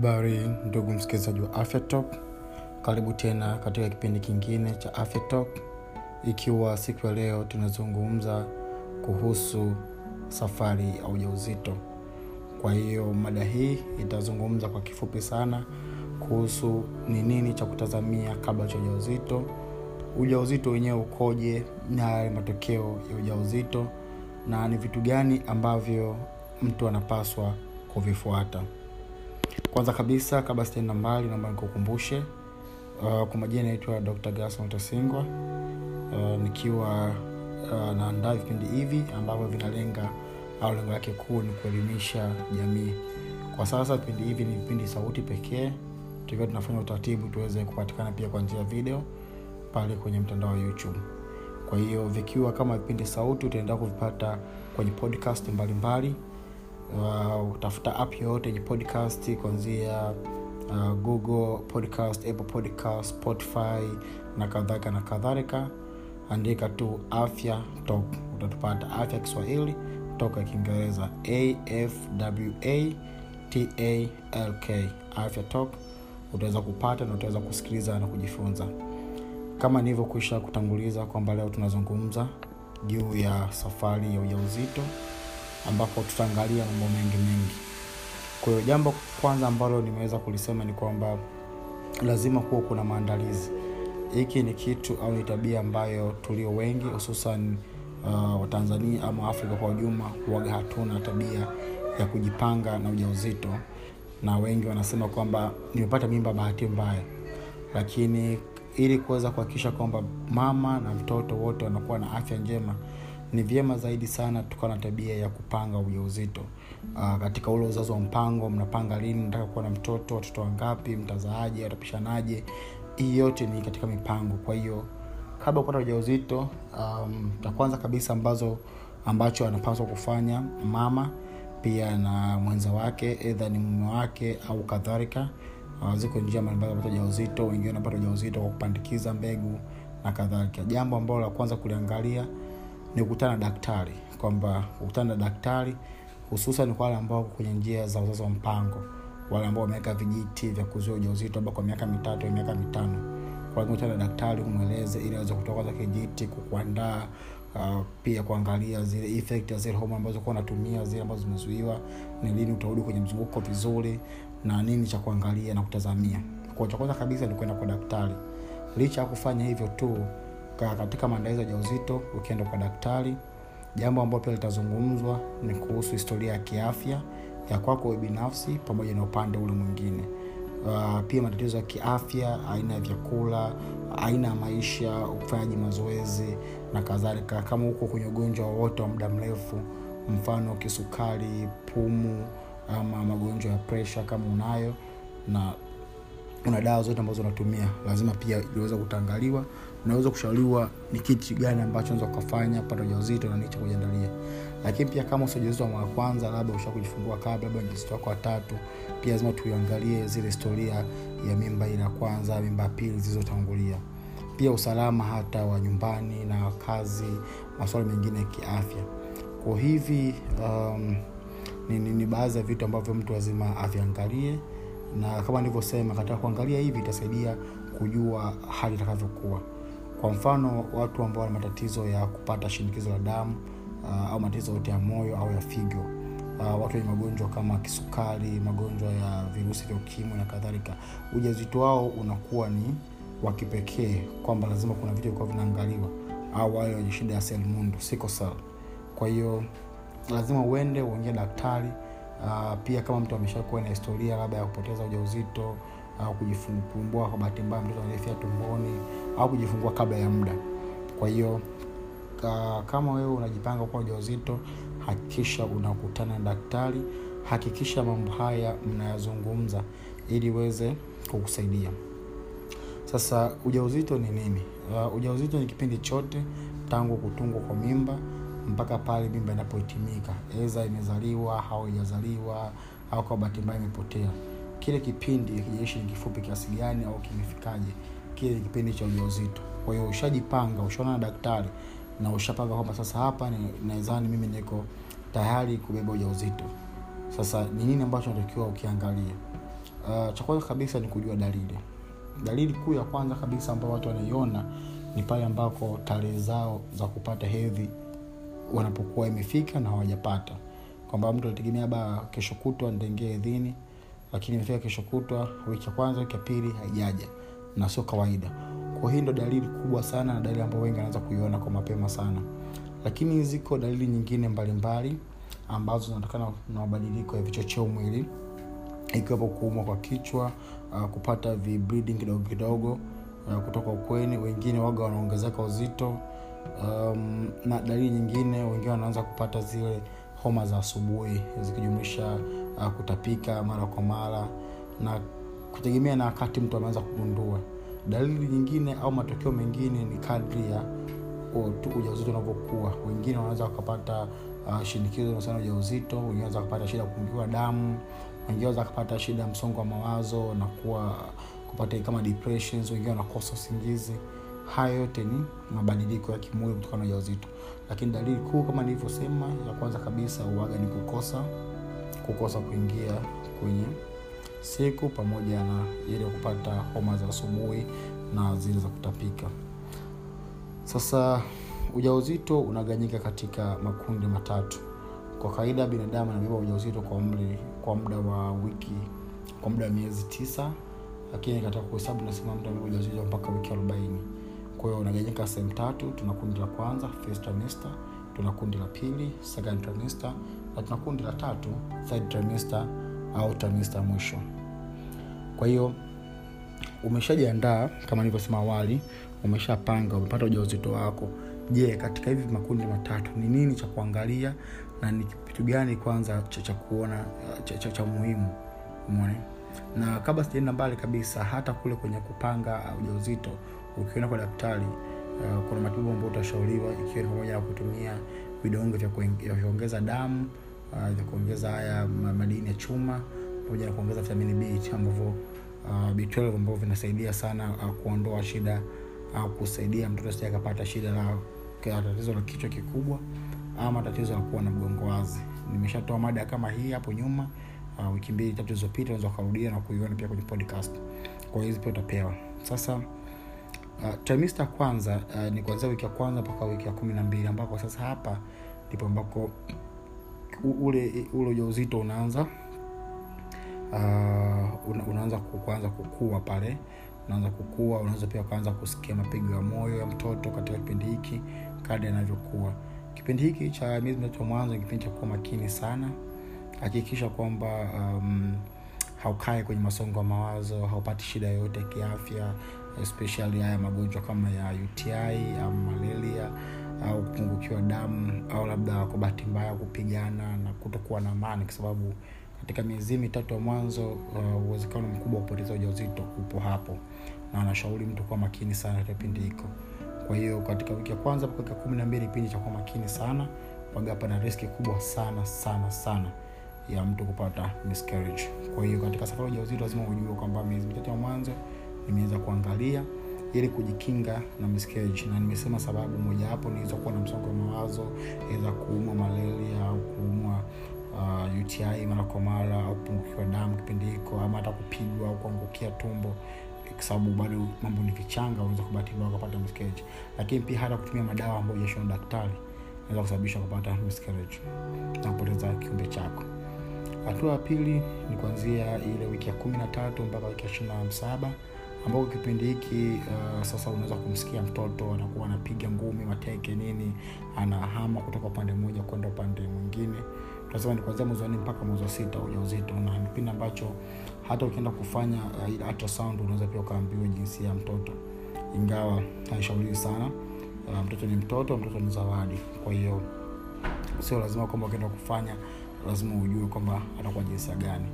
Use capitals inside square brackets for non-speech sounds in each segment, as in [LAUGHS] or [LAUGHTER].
Habari ndugu msikilizaji wa Afya karibu tena katika kipindi kingine cha Afya ikiwa siku ya leo tunazungumza kuhusu safari ya ujauzito. Kwa hiyo mada hii itazungumza kwa kifupi sana kuhusu ni nini cha kutazamia kabla cha ujauzito, ujauzito wenyewe ukoje, na matokeo ya ujauzito, na ni vitu gani ambavyo mtu anapaswa kuvifuata. Kwanza kabisa, kabla sitaenda mbali, naomba nikukumbushe uh, kwa majina naitwa Dr. gason Tasingwa uh, nikiwa uh, naandaa vipindi hivi ambavyo vinalenga au lengo lake kuu ni kuelimisha jamii. Kwa sasa vipindi hivi ni vipindi sauti pekee, tukiwa tunafanya utaratibu tuweze kupatikana pia kwa njia ya video pale kwenye mtandao wa YouTube. Kwa hiyo vikiwa kama vipindi sauti, utaendelea kuvipata kwenye podcast mbalimbali uh, utafuta app yoyote yenye podcast kuanzia uh, google podcast apple podcast spotify na kadhalika na kadhalika. Andika tu afya talk. Utatupata afya kiswahili toka kiingereza. Afwatalk afya talk. Utaweza kupata na utaweza kusikiliza na kujifunza. Kama nilivyokwisha kutanguliza kwamba leo tunazungumza juu ya safari ya ujauzito ambapo tutaangalia mambo mengi mengi. Kwa hiyo jambo kwanza ambalo nimeweza kulisema ni kwamba lazima kuwa kuna maandalizi. Hiki ni kitu au ni tabia ambayo tulio wengi hususan uh, watanzania ama afrika kwa ujuma huwaga hatuna tabia ya kujipanga na ujauzito. Na wengi wanasema kwamba nimepata mimba bahati mbaya. Lakini ili kuweza kuhakikisha kwamba mama na mtoto wote wanakuwa na afya njema ni vyema zaidi sana tukawa na tabia ya kupanga ujauzito. Uh, katika ule uzazi wa mpango mnapanga lini nataka kuwa na mtoto watoto wangapi mtazaaje atapishanaje hii yote ni katika mipango. Kwa hiyo kabla kupata ujauzito um, cha kwanza kabisa ambazo ambacho anapaswa kufanya mama pia na mwenza wake edha ni mume wake au kadhalika. Uh, ziko njia mbalimbali kupata ujauzito. Wengine wanapata ujauzito kwa kupandikiza mbegu na kadhalika. Jambo ambalo la kwanza kuliangalia ni kukutana na daktari kwamba kukutana na daktari hususan kwa wale ambao kwenye njia za uzazi wa mpango wale ambao wameweka vijiti vya kuzuia ujauzito ambao kwa miaka mitatu au miaka mitano. Kukutana na daktari kumweleze ili aweze kutoka kwanza kijiti kukuandaa uh, pia kuangalia zile effect ya zile homa ambazo kuwa unatumia zile ambazo zimezuiwa ni lini utarudi kwenye mzunguko vizuri na nini cha kuangalia na kutazamia. Kwa cha kwanza kabisa ni kwenda kwa daktari. Licha ya kufanya hivyo tu katika maandalizi ya ujauzito ukienda kwa daktari. Jambo ambalo pia litazungumzwa ni kuhusu historia ya kiafya ya kwako binafsi pamoja na upande ule mwingine. Uh, pia matatizo ya kiafya aina ya vyakula aina ya maisha ufanyaji mazoezi na kadhalika. Kama huko kwenye ugonjwa wowote wa muda mrefu mfano kisukari pumu ama magonjwa ya presha kama unayo na una dawa zote ambazo unatumia. Lazima pia iliweza kutangaliwa. Unaweza kushauriwa ni kitu gani ambacho unaweza ukafanya pata ujauzito na nicha kujiandalia. Lakini pia kama usijauzito wa mara kwanza labda usha kujifungua kabla labda ujauzito wako watatu pia lazima tuiangalie zile historia ya mimba ile ya kwanza mimba ya pili zilizotangulia. Pia usalama hata wa nyumbani na kazi maswala mengine ya kiafya. Kwa hivi um, ni, ni, ni baadhi ya vitu ambavyo mtu lazima aviangalie na kama nilivyosema katika kuangalia hivi itasaidia kujua hali itakavyokuwa. Kwa mfano watu ambao wana matatizo ya kupata shinikizo la damu uh, au matatizo yote ya moyo au ya figo uh, watu wenye magonjwa kama kisukari magonjwa ya virusi vya ukimwi na kadhalika ujazito wao unakuwa ni wa kipekee kwamba lazima kuna vitu vikuwa vinaangaliwa au wale wenye shida ya selmundu siko sel kwa hiyo lazima uende uongee daktari uh, pia kama mtu ameshakuwa na historia labda ya kupoteza ujauzito au kujifungua kwa bahati mbaya mtoto anaefia tumboni au kujifungua kabla ya muda. Kwa hiyo ka, kama wewe unajipanga kwa ujauzito hakikisha unakutana na daktari hakikisha mambo haya mnayazungumza ili uweze kukusaidia. Sasa ujauzito ni nini? Uh, ujauzito ni kipindi chote tangu kutungwa kwa mimba mpaka pale mimba inapohitimika. Eza imezaliwa au ijazaliwa au kwa bahati mbaya imepotea. Kile kipindi kijaishi ni kifupi kiasi gani au kimefikaje. Kile ni kipindi cha ujauzito. Kwa hiyo ushajipanga ushaona na daktari na ushapanga kwamba sasa hapa nawezani mimi niko tayari kubeba ujauzito. Sasa ni nini ambacho natakiwa ukiangalia uh, cha kwanza kabisa ni kujua dalili. Dalili kuu ya kwanza kabisa ambayo watu wanaiona ni pale ambako tarehe zao za kupata hedhi wanapokuwa imefika na hawajapata. Kwamba mtu alitegemea ba kesho kutwa nitaingia hedhini lakini imefika kesho kutwa wiki ya kwanza wiki ya pili haijaja. Na sio kawaida. Kwa hii ndo dalili kubwa sana na dalili ambayo wengi anaweza kuiona kwa mapema sana. Lakini ziko dalili nyingine mbalimbali mbali, ambazo zinatokana na mabadiliko ya vichocheo mwili. Ikiwepo kuumwa kwa kichwa uh, kupata vibreeding kidogo kidogo uh, kutoka ukweni. Wengine waga wanaongezeka uzito um, na dalili nyingine wengine wanaanza kupata zile homa za asubuhi zikijumuisha uh, kutapika mara kwa mara na kutegemea na wakati mtu ameanza kugundua. Dalili nyingine au matokeo mengine ni kadri ya ujauzito unavyokuwa. Wengine wanaweza wakapata uh, shinikizo sana ujauzito wengine wanaweza wakapata shida ya kupungiwa damu wengine wanaweza wakapata shida ya msongo wa mawazo na kuwa kupata kama depressions wengine wanakosa usingizi haya yote ni mabadiliko ya kimwili kutokana na ujauzito. Lakini dalili kuu kama nilivyosema ya kwanza kabisa uaga ni kukosa kukosa kuingia kwenye siku pamoja na ile kupata homa za asubuhi na zile za kutapika. Sasa ujauzito unaganyika katika makundi matatu. Kwa kawaida binadamu anabeba ujauzito kwa mle, kwa muda wa wiki kwa muda wa miezi tisa lakini katika kuhesabu nasema mtu amebeba ujauzito mpaka wiki arobaini kwa hiyo unaganyika sehemu tatu tuna kundi la kwanza first trimester tuna kundi la pili second trimester na tuna kundi la tatu third trimester au trimester mwisho. Kwa hiyo umeshajiandaa kama nilivyosema awali umeshapanga umepata ujauzito wako. Je katika hivi makundi matatu ni nini cha kuangalia na ni kitu gani kwanza cha, cha kuona cha, muhimu? Umone na kabla sijaenda mbali kabisa hata kule kwenye kupanga ujauzito ukienda kwa daktari uh, kuna matibabu ambayo utashauriwa ikiwa ni pamoja na kutumia vidonge vya kuongeza damu uh, vya kuongeza haya madini ya chuma pamoja na kuongeza vitamini b ambavyo uh, b12 ambavyo vinasaidia sana uh, kuondoa shida au uh, kusaidia mtoto asije akapata shida la tatizo la kichwa kikubwa ama tatizo la kuwa na mgongo wazi. Nimeshatoa mada kama hii hapo nyuma uh, wiki mbili tatu zilizopita unaweza ukarudia na kuiona pia kwenye podcast. Kwa hizi pia utapewa. Sasa uh, trimester kwanza uh, ni kuanzia wiki ya kwanza mpaka wiki ya kumi na mbili ambako sasa hapa ndipo ambako ule ule ujauzito unaanza. Uh, una, unaanza kuanza kukua pale. Unaanza kukua unaweza pia ukaanza kusikia mapigo ya moyo ya mtoto katika kipindi hiki kadi anavyokuwa kipindi hiki cha miezi mitatu mwanzo ni kipindi cha kuwa makini sana. Hakikisha kwamba um, haukae kwenye masongo ya mawazo haupati shida yoyote ya kiafya especially haya magonjwa kama ya uti au malaria au kupungukiwa damu au labda kwa bahati mbaya kupigana na kutokuwa na amani kwa sababu katika miezi mitatu ya mwanzo uwezekano uh, mkubwa wa kupoteza ujauzito upo hapo. Na anashauri mtu kuwa makini sana katika kipindi hiko. Kwa hiyo katika wiki ya kwanza mpaka kumi na mbili kipindi cha makini sana waga pana riski kubwa sana sana sana ya mtu kupata miscarriage. Kwa hiyo katika safari ujauzito lazima ujue kwamba miezi mitatu ya mwanzo nimeweza kuangalia ili kujikinga na miscarriage na nimesema sababu mojawapo niweza kuwa na msongo wa mawazo iweza kuumwa malaria au kuumwa uh, uti mara kwa mara au kupungukiwa damu kipindi hiko ama hata kupigwa au kuangukia tumbo kwa sababu bado mambo ni kichanga unaweza kubatiwa kupata miscarriage lakini pia hata kutumia madawa ambayo ujashona daktari naweza kusababisha kupata miscarriage na kupoteza kiumbe chako. Hatua ya pili ni kuanzia ile wiki ya kumi na tatu mpaka wiki ya ishirini na saba ambao kipindi hiki uh, sasa unaweza kumsikia mtoto anakuwa anapiga ngumi mateke nini anahama kutoka upande mmoja kwenda upande mwingine. Tunasema ni kuanzia mwezi wa mpaka mwezi wa sita ujauzito. Na kipindi ambacho hata ukienda kufanya uh, ultrasound unaweza pia ukaambiwa jinsia ya mtoto. Ingawa haishauriwi sana uh, mtoto ni mtoto mtoto ni zawadi. Kwa hiyo sio lazima kwamba ukienda kufanya lazima ujue kwamba atakuwa jinsia gani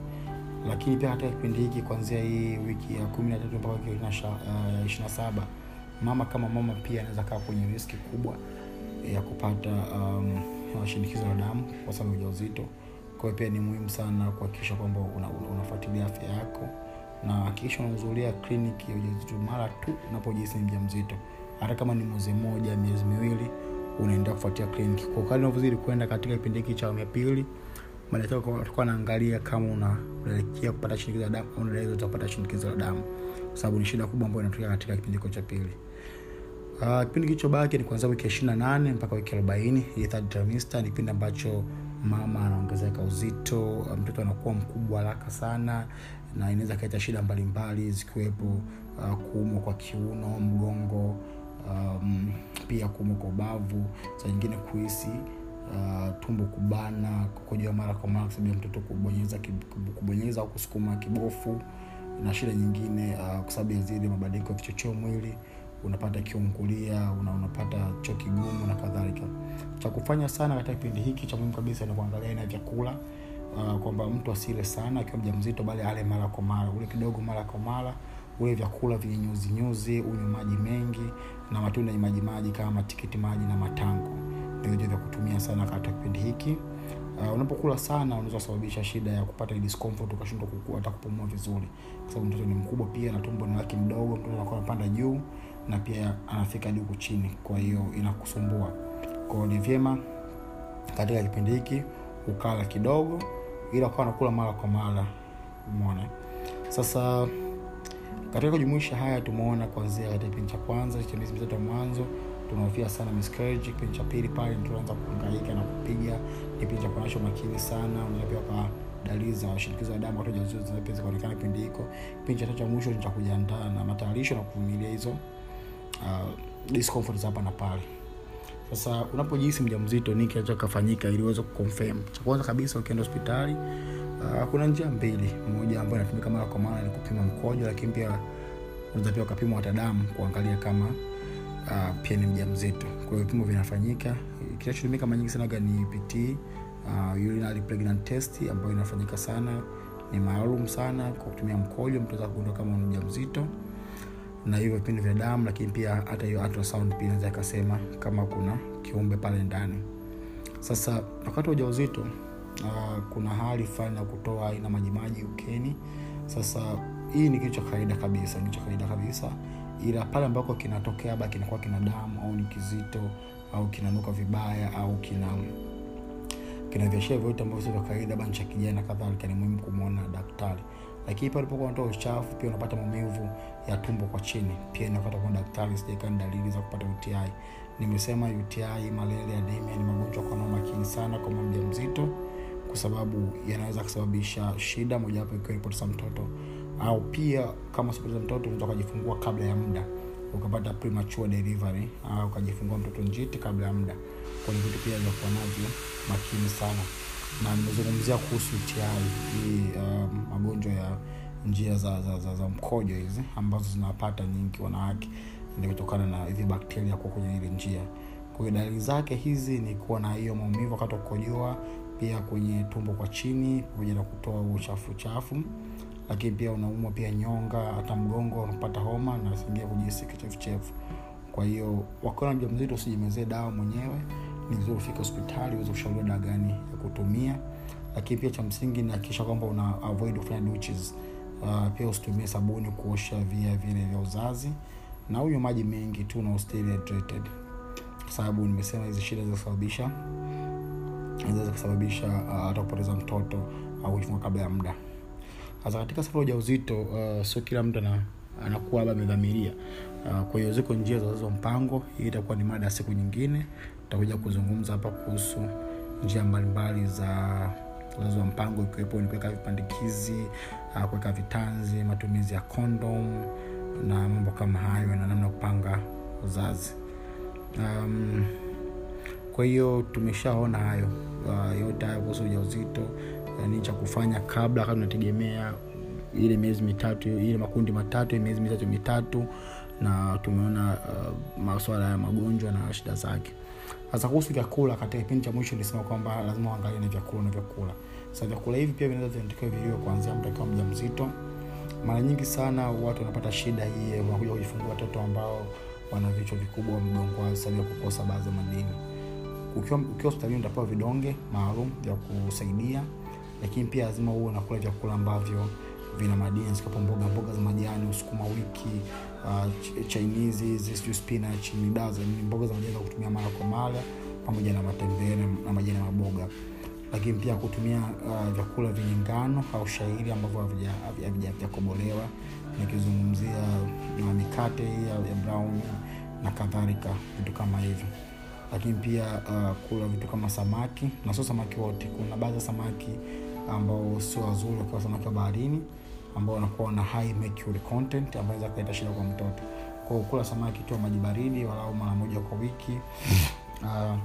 lakini pia katika kipindi hiki kuanzia hii wiki ya kumi na tatu mpaka ishirini na saba mama kama mama pia anaweza kaa kwenye riski kubwa ya kupata um, shinikizo la damu kwa sababu ya ujauzito kwa pia ni muhimu sana kuhakikisha kwamba una, una, afya yako na hakikisha unahudhuria kliniki ya ujauzito mara tu unapojihisi mja mzito hata kama ni mwezi mmoja miezi miwili unaendelea kufuatia kliniki kwa kali unavyozidi kwenda katika kipindi hiki cha awamu ya pili madaktari watakuwa wanaangalia kama unaelekea kupata shinikizo la damu au unaweza kupata shinikizo la damu. Kwa sababu ni shida kubwa ambayo inatokea katika kipindi cha pili. Uh, kipindi kilichobaki ni kuanzia wiki ishiri na nane mpaka wiki arobaini hii third trimester ni kipindi ambacho mama anaongezeka uzito mtoto anakuwa mkubwa haraka sana na inaweza kaleta shida mbalimbali zikiwepo uh, kuumwa kwa kiuno mgongo um, pia kuumwa kwa ubavu saa nyingine kuhisi uh, tumbo kubana kukojoa mara kwa mara ya mtoto kubonyeza kubonyeza au kusukuma kibofu na shida nyingine uh, kwa sababu ya zile mabadiliko ya vichocheo mwili unapata kiungulia una, unapata choo kigumu na kadhalika. Cha kufanya sana katika kipindi hiki cha muhimu kabisa ni kuangalia aina ya vyakula uh, kwamba mtu asile sana akiwa mja mzito bali ale mara kwa mara. Ule kidogo mara kwa mara ule vyakula vyenye nyuzi nyuzi unywe maji mengi na matunda yenye maji maji kama matikiti maji na matango ndio vya kutumia sana katika kipindi hiki. Uh, unapokula sana unaweza kusababisha shida ya kupata discomfort ukashindwa hata kupumua vizuri. Kwa sababu mtoto ni mkubwa pia na tumbo ni lake mdogo mtoto anakuwa anapanda juu na pia anafika juu chini kwa hiyo inakusumbua. Kwao ni vyema katika kipindi hiki ukala kidogo ila ukawa nakula mara kwa mara. Umeona? Sasa katika kujumuisha haya tumeona kuanzia katika kipindi cha kwanza cha miezi mitatu ya mwanzo tunahofia sana miscarriage kipindi cha pili pale tunaanza kuhangaika na kupiga. Kipindi cha kuonyesha umakini sana. Unaweza kwa dalili za shinikizo la damu wakati wajawazito zinaweza zikaonekana kipindi hiko. Kipindi cha tatu mwisho ni cha kujiandaa na matayarisho na kuvumilia hizo uh, discomfort za hapa na pale. Sasa unapojihisi mjamzito nini kinacho kinachokafanyika ili uweze kuconfirm? Cha kwanza kabisa ukienda hospitali uh, kuna njia mbili. Moja ambayo inatumika mara kwa mara ni kupima mkojo lakini pia unaweza pia ukapima hata damu kuangalia kama uh, pia ni mja mzito hiyo vipimo vinafanyika. Kinachotumika mara nyingi sanaga ni pt uh, test ambayo inafanyika sana. Ni maalum sana kwa kutumia mkojo mtu kugundua kama ni mja mzito na hivyo vipindi vya damu lakini pia hata hiyo ultrasound pia inaweza ikasema kama kuna kiumbe pale ndani. Sasa wakati wa ujauzito uh, kuna hali fulani ya kutoa aina majimaji ukeni. Sasa hii ni kitu cha kawaida kabisa ni cha kawaida kabisa ila pale ambako kinatokea labda kinakuwa kina damu au ni kizito au kinanuka vibaya au kina kina viashiria vyote ambavyo sio vya kawaida labda cha kijani na kadhalika ni muhimu kumwona daktari. Lakini pale ulipokuwa unatoa uchafu pia unapata maumivu ya tumbo kwa chini pia inapata kwa daktari sijaika ni dalili za kupata uti nimesema uti malaria anemia ni magonjwa kwa nao makini sana kwa mja mzito kwa sababu yanaweza kusababisha shida mojawapo ikiwa kupoteza mtoto au pia kama usipoteza mtoto unaweza ukajifungua kabla ya muda. Ukapata premature delivery au ukajifungua mtoto njiti kabla ya muda. Kwenye vitu pia vyakuwa navyo makini sana. Na nimezungumzia kuhusu ti hii um, magonjwa ya njia za, za, za, za mkojo hizi ambazo zinawapata nyingi wanawake ni kutokana na hivi bakteria kuwa kwenye ile njia. Kwa dalili zake hizi ni kuwa na hiyo maumivu wakati wa kukojoa pia kwenye tumbo kwa chini pamoja na kutoa uchafu chafu lakini pia unaumwa pia nyonga hata mgongo unapata homa na singia kujisi kichefuchefu. Kwa hiyo wakiwa na mja mzito usijimezee dawa mwenyewe. Ni vizuri ufike hospitali uweze kushauriwa dawa gani ya kutumia. Lakini pia cha msingi ni kwamba una avoid kufanya duches uh, pia usitumie sabuni kuosha via vile vya uzazi. Na unywe maji mengi tu na hydrated. Kwa sababu nimesema hizi shida zinasababisha zinaweza kusababisha hata uh, kupoteza mtoto au kujifunga kabla ya muda sasa katika safari uja uzito uh, sio kila mtu ana anakuwa labda amedhamiria. Uh, kwa hiyo ziko njia za uzazi mpango hii itakuwa ni mada ya siku nyingine. Tutakuja kuzungumza hapa kuhusu njia mbalimbali za uzazi wa mpango ikiwepo ni kuweka vipandikizi uh, kuweka vitanzi matumizi ya kondom na mambo kama hayo na namna kupanga uzazi. Um, kwa hiyo tumeshaona hayo uh, yote hayo kuhusu ujauzito uh, cha kufanya kabla kama tunategemea ile miezi mitatu ile makundi matatu miezi mitatu mitatu na tumeona uh, maswala ya magonjwa na shida zake. Sasa kuhusu vyakula katika kipindi cha mwisho nilisema kwamba lazima uangalie na vyakula na vyakula sasa vyakula hivi pia vinaweza vinatakiwa viliwe kuanzia mtu akiwa mja mzito mara nyingi sana watu wanapata shida hii wanakuja kujifungua watoto ambao wana vichwa vikubwa mgongo sababu ya kukosa baadhi ya madini. Ukiwa hospitalini utapewa vidonge maalum vya kusaidia lakini pia lazima uwe unakula vyakula ambavyo vina madini zikapo mboga mboga za majani usukuma wiki uh, chinese hizi sijui spinach ni dawa ni mboga za majani za kutumia mara kwa mara pamoja na matembele na majani ya maboga. Lakini pia kutumia uh, vyakula vyenye ngano au shairi ambavyo havijakobolewa. Nikizungumzia na mikate hii ya brown na kadhalika vitu kama hivyo. Lakini pia uh, kula vitu kama samaki na sio samaki wote kuna baadhi ya samaki ambao sio wazuri wakiwa samaki wa baharini ambao wanakuwa na high mercury content ambayo inaweza kuleta shida kwa mtoto. Kwa kula samaki tu maji baridi walau mara moja kwa wiki. Uh,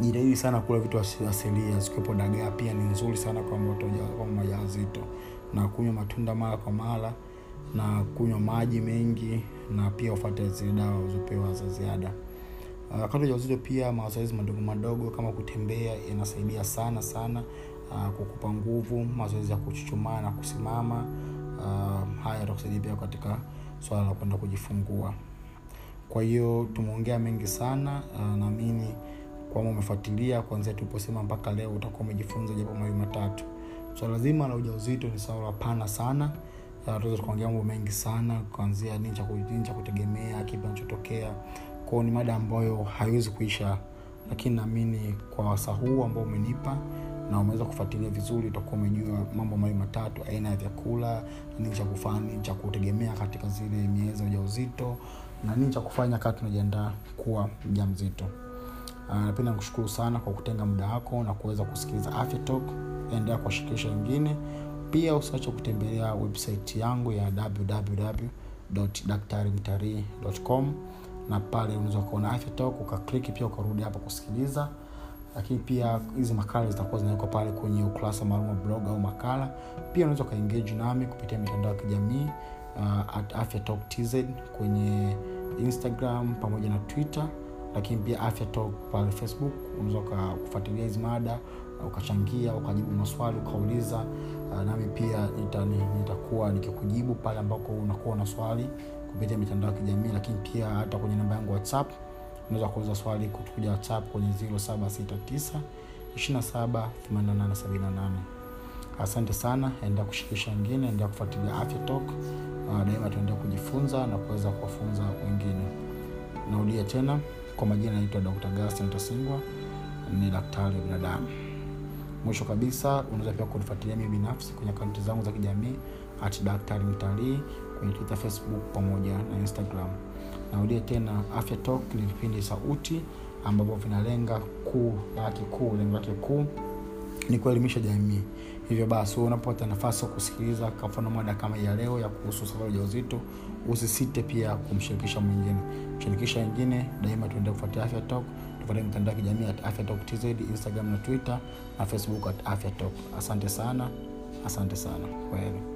[LAUGHS] jitahidi sana kula vitu asilia zikiwepo dagaa pia ni nzuri sana kwa mtoto kwa majawazito na kunywa matunda mara kwa mara na kunywa maji mengi na pia ufate zile dawa uzopewa za ziada. Wakati uh, ujauzito pia mazoezi madogo madogo kama kutembea yanasaidia sana sana uh, kukupa nguvu mazoezi ya kuchuchumaa na kusimama. Uh, haya yatakusaidia pia katika swala la kwenda kujifungua. Kwa hiyo tumeongea mengi sana uh, naamini kwama umefuatilia kuanzia tuliposema mpaka leo utakuwa umejifunza japo mawili matatu. Swala so, zima la ujauzito ni swala pana sana. Tunaweza tukaongea mambo mengi sana kuanzia nini cha kutegemea kipi anachotokea kwao ni mada ambayo haiwezi kuisha lakini naamini kwa wasa huu ambao umenipa na umeweza kufuatilia vizuri utakuwa umejua mambo mawili matatu aina ya vyakula nini cha kufanya cha kutegemea katika zile miezi ya ujauzito na nini cha kufanya kaa unajiandaa kuwa mja mzito napenda uh, kushukuru sana kwa kutenga muda wako na kuweza kusikiliza afya talk. Endelea kuwashirikisha wengine. Pia usiache kutembelea website yangu ya www.daktarimtarii.com na pale unaweza ukaona afya talk ukakliki pia ukarudi hapa kusikiliza lakini pia hizi makala zitakuwa zinawekwa pale kwenye ukurasa maalum wa blog au makala. Pia unaweza ukaengeji nami kupitia mitandao ya kijamii uh, afya talk tz kwenye instagram pamoja na twitter. Lakini pia afya talk pale facebook unaweza kufuatilia hizi mada ukachangia ukajibu maswali ukauliza. Uh, nami pia nitakuwa nita nikikujibu pale ambako unakuwa na swali kupitia mitandao ya kijamii. Lakini pia hata kwenye namba yangu whatsapp unaweza kuuliza swali kutukuja whatsapp kwenye 0769 278878 asante sana endelea kushirikisha wengine endelea kufuatilia afya talk. Uh, daima tuendelea kujifunza na kuweza kuwafunza wengine. Narudia tena kwa majina naitwa dr gaston tasingwa ni daktari wa binadamu. Mwisho kabisa unaweza pia kunifuatilia mii binafsi kwenye akaunti zangu za kijamii at daktari mtalii kwenye twitter facebook pamoja na instagram. Narudia tena afya talk ni vipindi sauti ambavyo vinalenga kuu lake kuu lengo lake kuu ni kuelimisha jamii. Hivyo basi unapopata nafasi ya kusikiliza kwa mfano mada kama ya leo ya kuhusu safari ya uzito usisite pia kumshirikisha mwingine. Mshirikisha wengine daima tuende kufuatia afya talk tufuatie mitandao ya kijamii at afya talk tz instagram na twitter na facebook at afya talk. Asante sana asante sana. Kwaheri